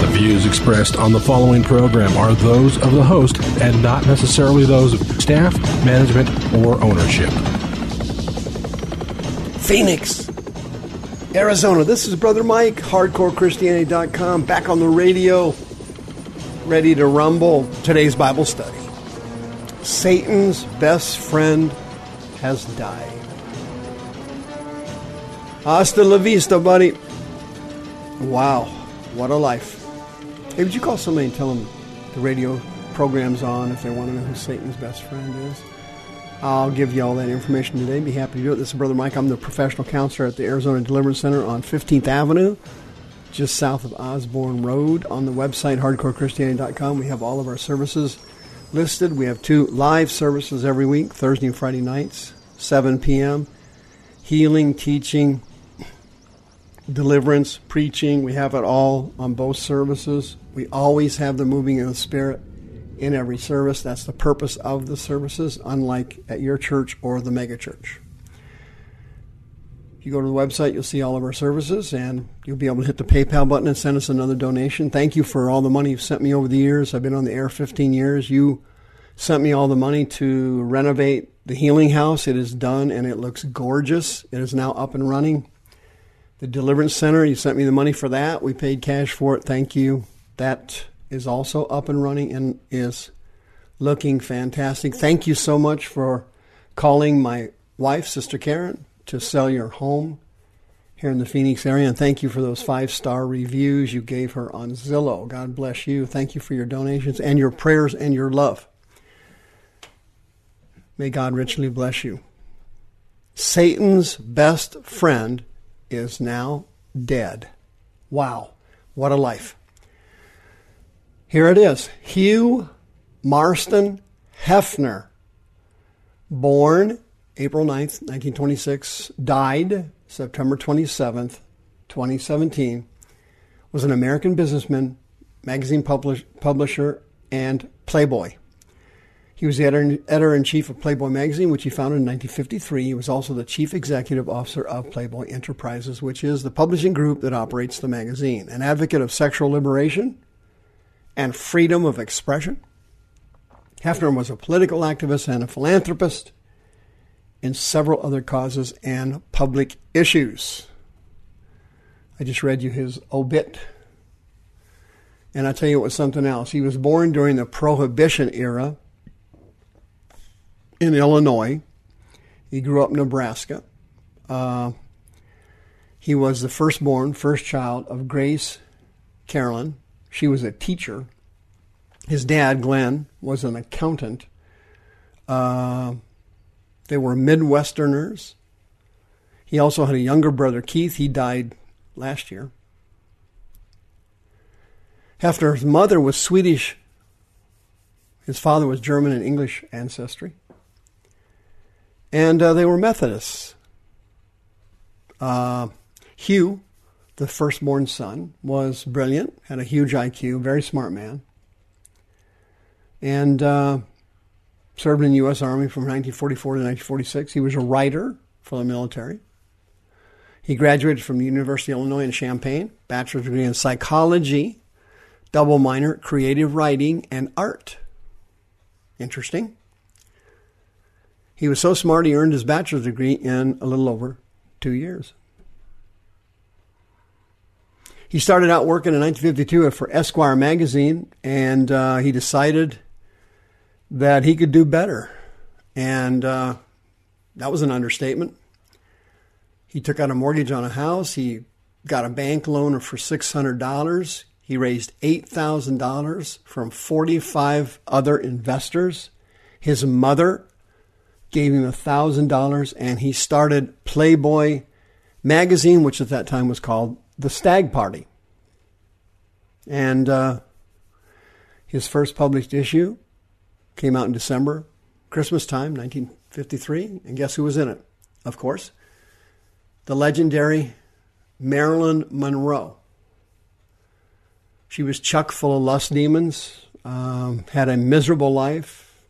The views expressed on the following program are those of the host and not necessarily those of staff, management, or ownership. Phoenix, Arizona. This is Brother Mike, HardcoreChristianity.com, back on the radio, ready to rumble. Today's Bible study. Satan's best friend has died. Hasta la vista, buddy. Wow, what a life. Hey, would you call somebody and tell them the radio program's on if they want to know who Satan's best friend is? I'll give you all that information today. Be happy to do it. This is Brother Mike. I'm the professional counselor at the Arizona Deliverance Center on 15th Avenue, just south of Osborne Road. On the website, hardcorechristianity.com, we have all of our services listed. We have two live services every week, Thursday and Friday nights, 7 p.m. Healing, teaching, deliverance, preaching. We have it all on both services. We always have the moving of the Spirit in every service. That's the purpose of the services, unlike at your church or the megachurch. If you go to the website, you'll see all of our services, and you'll be able to hit the PayPal button and send us another donation. Thank you for all the money you've sent me over the years. I've been on the air 15 years. You sent me all the money to renovate the healing house. It is done, and it looks gorgeous. It is now up and running. The Deliverance Center, you sent me the money for that. We paid cash for it. Thank you. That is also up and running and is looking fantastic. Thank you so much for calling my wife, Sister Karen, to sell your home here in the Phoenix area. And thank you for those five star reviews you gave her on Zillow. God bless you. Thank you for your donations and your prayers and your love. May God richly bless you. Satan's best friend is now dead. Wow, what a life. Here it is Hugh Marston Hefner, born April 9th, 1926, died September 27th, 2017, was an American businessman, magazine publish, publisher, and playboy. He was the editor in chief of Playboy magazine, which he founded in 1953. He was also the chief executive officer of Playboy Enterprises, which is the publishing group that operates the magazine. An advocate of sexual liberation and freedom of expression. Hefner was a political activist and a philanthropist in several other causes and public issues. I just read you his obit. And I'll tell you it was something else. He was born during the Prohibition era in Illinois. He grew up in Nebraska. Uh, he was the firstborn, first child of Grace Carolyn. She was a teacher. His dad, Glenn, was an accountant. Uh, they were Midwesterners. He also had a younger brother, Keith. He died last year. Hefner's mother was Swedish. His father was German and English ancestry. And uh, they were Methodists. Uh, Hugh, the firstborn son, was brilliant, had a huge IQ, very smart man, and uh, served in the U.S. Army from 1944 to 1946. He was a writer for the military. He graduated from the University of Illinois in Champaign, bachelor's degree in psychology, double minor, creative writing, and art. Interesting. He was so smart he earned his bachelor's degree in a little over two years. He started out working in 1952 for Esquire magazine, and uh, he decided that he could do better. And uh, that was an understatement. He took out a mortgage on a house. He got a bank loan for $600. He raised $8,000 from 45 other investors. His mother gave him $1,000 and he started Playboy magazine, which at that time was called The Stag Party. And uh, his first published issue came out in December, Christmas time, 1953. And guess who was in it? Of course, the legendary Marilyn Monroe. She was chuck full of lust demons, um, had a miserable life,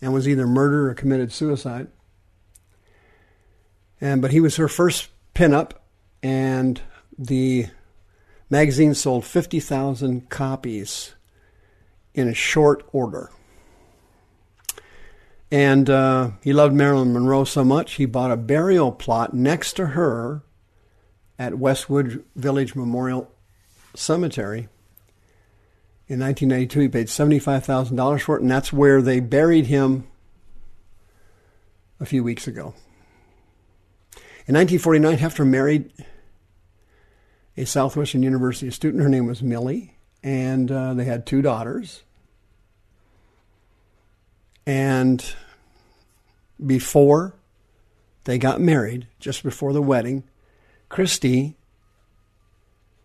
and was either murdered or committed suicide. And but he was her first pinup, and the magazine sold fifty thousand copies in a short order. And uh, he loved Marilyn Monroe so much, he bought a burial plot next to her at Westwood Village Memorial Cemetery. In 1992, he paid $75,000 for it, and that's where they buried him a few weeks ago. In 1949, Hefner married a Southwestern University student. Her name was Millie, and uh, they had two daughters. And before they got married, just before the wedding, Christy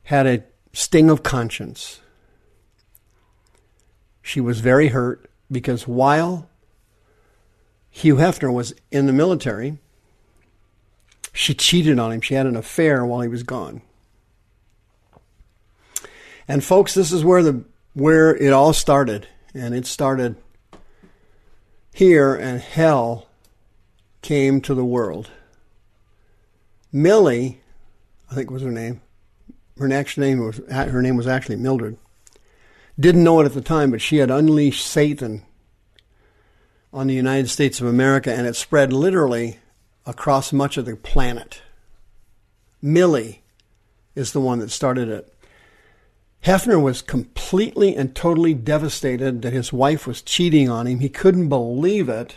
had a sting of conscience. She was very hurt because while Hugh Hefner was in the military, she cheated on him. She had an affair while he was gone. And folks, this is where the where it all started. And it started here and hell came to the world. Millie, I think was her name. Her actual name was her name was actually Mildred. Didn't know it at the time, but she had unleashed Satan on the United States of America, and it spread literally across much of the planet. Millie is the one that started it. Hefner was completely and totally devastated that his wife was cheating on him. He couldn't believe it.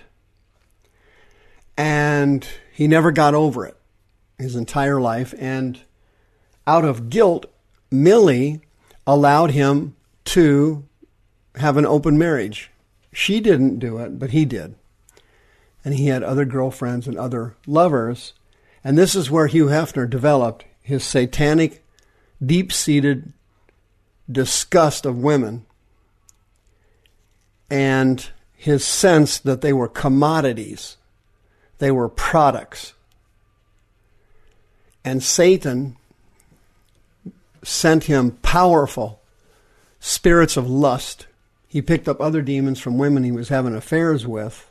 And he never got over it his entire life. And out of guilt, Millie allowed him to have an open marriage. She didn't do it, but he did. And he had other girlfriends and other lovers. And this is where Hugh Hefner developed his satanic, deep seated disgust of women and his sense that they were commodities, they were products. And Satan sent him powerful spirits of lust. He picked up other demons from women he was having affairs with.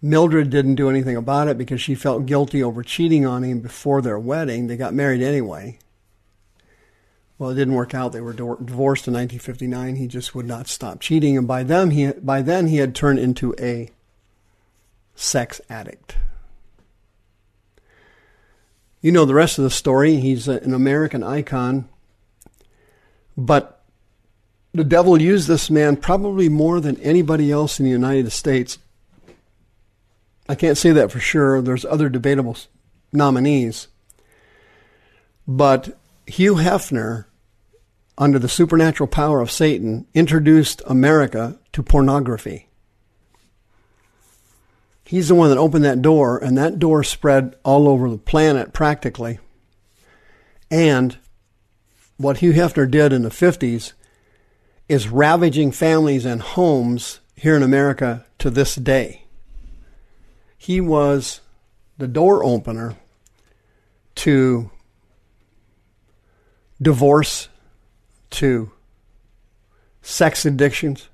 Mildred didn't do anything about it because she felt guilty over cheating on him before their wedding. They got married anyway. Well, it didn't work out. They were divorced in 1959. He just would not stop cheating, and by them, he by then he had turned into a sex addict. You know the rest of the story. He's an American icon, but the devil used this man probably more than anybody else in the United States. I can't say that for sure. There's other debatable nominees, but Hugh Hefner, under the supernatural power of Satan, introduced America to pornography. He's the one that opened that door, and that door spread all over the planet practically. And what Hugh Hefner did in the 50s is ravaging families and homes here in America to this day. He was the door opener to divorce to sex addictions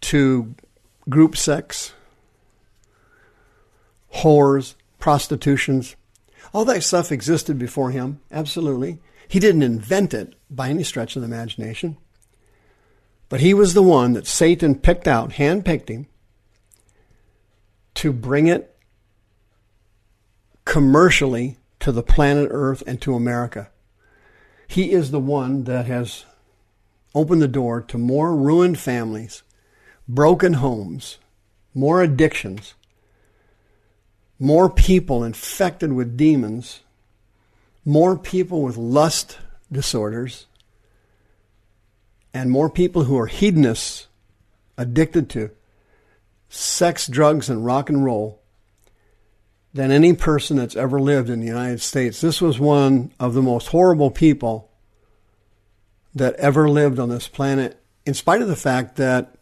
to group sex, whores, prostitutions. All that stuff existed before him, absolutely. He didn't invent it by any stretch of the imagination. But he was the one that Satan picked out, handpicked him, to bring it commercially to the planet Earth and to America. He is the one that has opened the door to more ruined families, broken homes, more addictions, more people infected with demons, more people with lust disorders, and more people who are hedonists, addicted to sex, drugs, and rock and roll. Than any person that's ever lived in the United States. This was one of the most horrible people that ever lived on this planet, in spite of the fact that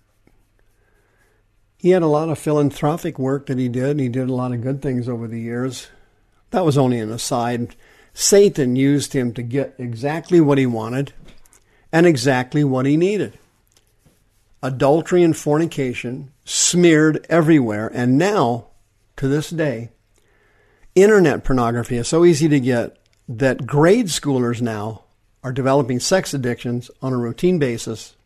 he had a lot of philanthropic work that he did. He did a lot of good things over the years. That was only an aside. Satan used him to get exactly what he wanted and exactly what he needed. Adultery and fornication smeared everywhere, and now, to this day, internet pornography is so easy to get that grade schoolers now are developing sex addictions on a routine basis.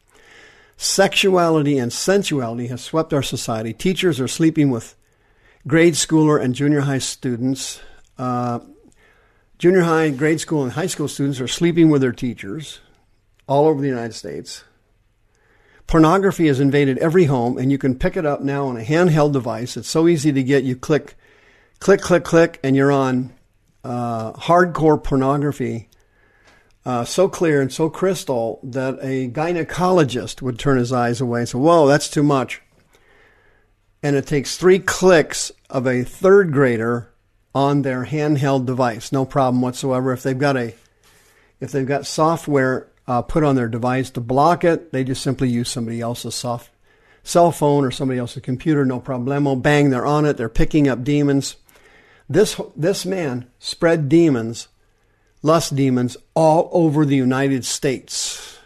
Sexuality and sensuality has swept our society. Teachers are sleeping with grade schooler and junior high students. Uh, junior high, grade school, and high school students are sleeping with their teachers all over the United States. Pornography has invaded every home, and you can pick it up now on a handheld device. It's so easy to get. You click, click, click, click, and you're on uh, hardcore pornography. Uh, so clear and so crystal that a gynecologist would turn his eyes away and say, Whoa, that's too much. And it takes three clicks of a third grader on their handheld device. No problem whatsoever. If they've got a if they've got software uh, put on their device to block it. They just simply use somebody else's soft cell phone or somebody else's computer. No problemo. Bang, they're on it. They're picking up demons. This this man spread demons, lust demons, all over the United States.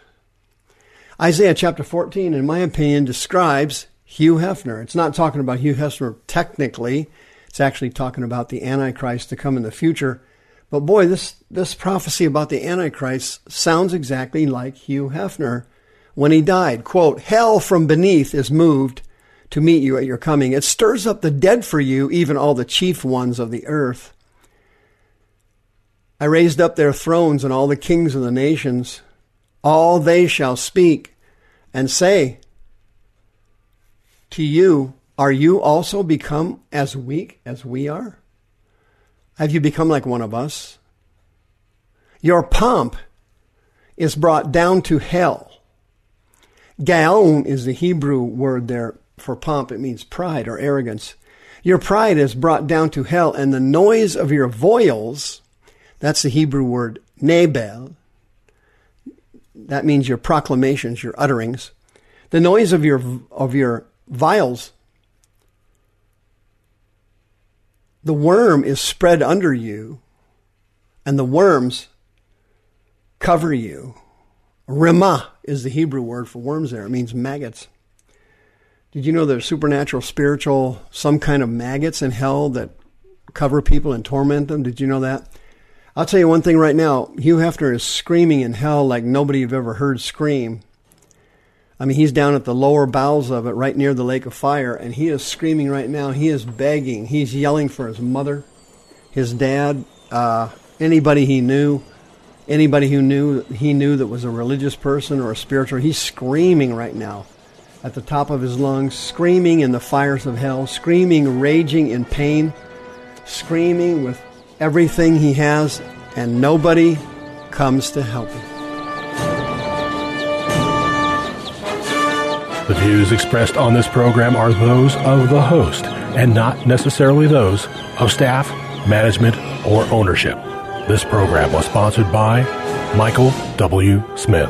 Isaiah chapter 14, in my opinion, describes Hugh Hefner. It's not talking about Hugh Hefner technically. It's actually talking about the Antichrist to come in the future. But boy, this, this prophecy about the Antichrist sounds exactly like Hugh Hefner when he died. Quote, Hell from beneath is moved to meet you at your coming. It stirs up the dead for you, even all the chief ones of the earth. I raised up their thrones and all the kings of the nations. All they shall speak and say to you, Are you also become as weak as we are? Have you become like one of us? Your pomp is brought down to hell. Gaon is the Hebrew word there for pomp. It means pride or arrogance. Your pride is brought down to hell, and the noise of your viols, that's the Hebrew word nebel. That means your proclamations, your utterings. The noise of your, of your viols the worm is spread under you, and the worms cover you. Rima is the Hebrew word for worms there. It means maggots. Did you know there's supernatural, spiritual, some kind of maggots in hell that cover people and torment them? Did you know that? I'll tell you one thing right now. Hugh Hefner is screaming in hell like nobody you've ever heard scream. I mean, he's down at the lower bowels of it, right near the lake of fire, and he is screaming right now. He is begging. He's yelling for his mother, his dad, uh, anybody he knew, anybody who knew he knew that was a religious person or a spiritual. He's screaming right now at the top of his lungs, screaming in the fires of hell, screaming, raging in pain, screaming with everything he has, and nobody comes to help him. The views expressed on this program are those of the host and not necessarily those of staff, management, or ownership. This program was sponsored by Michael W. Smith.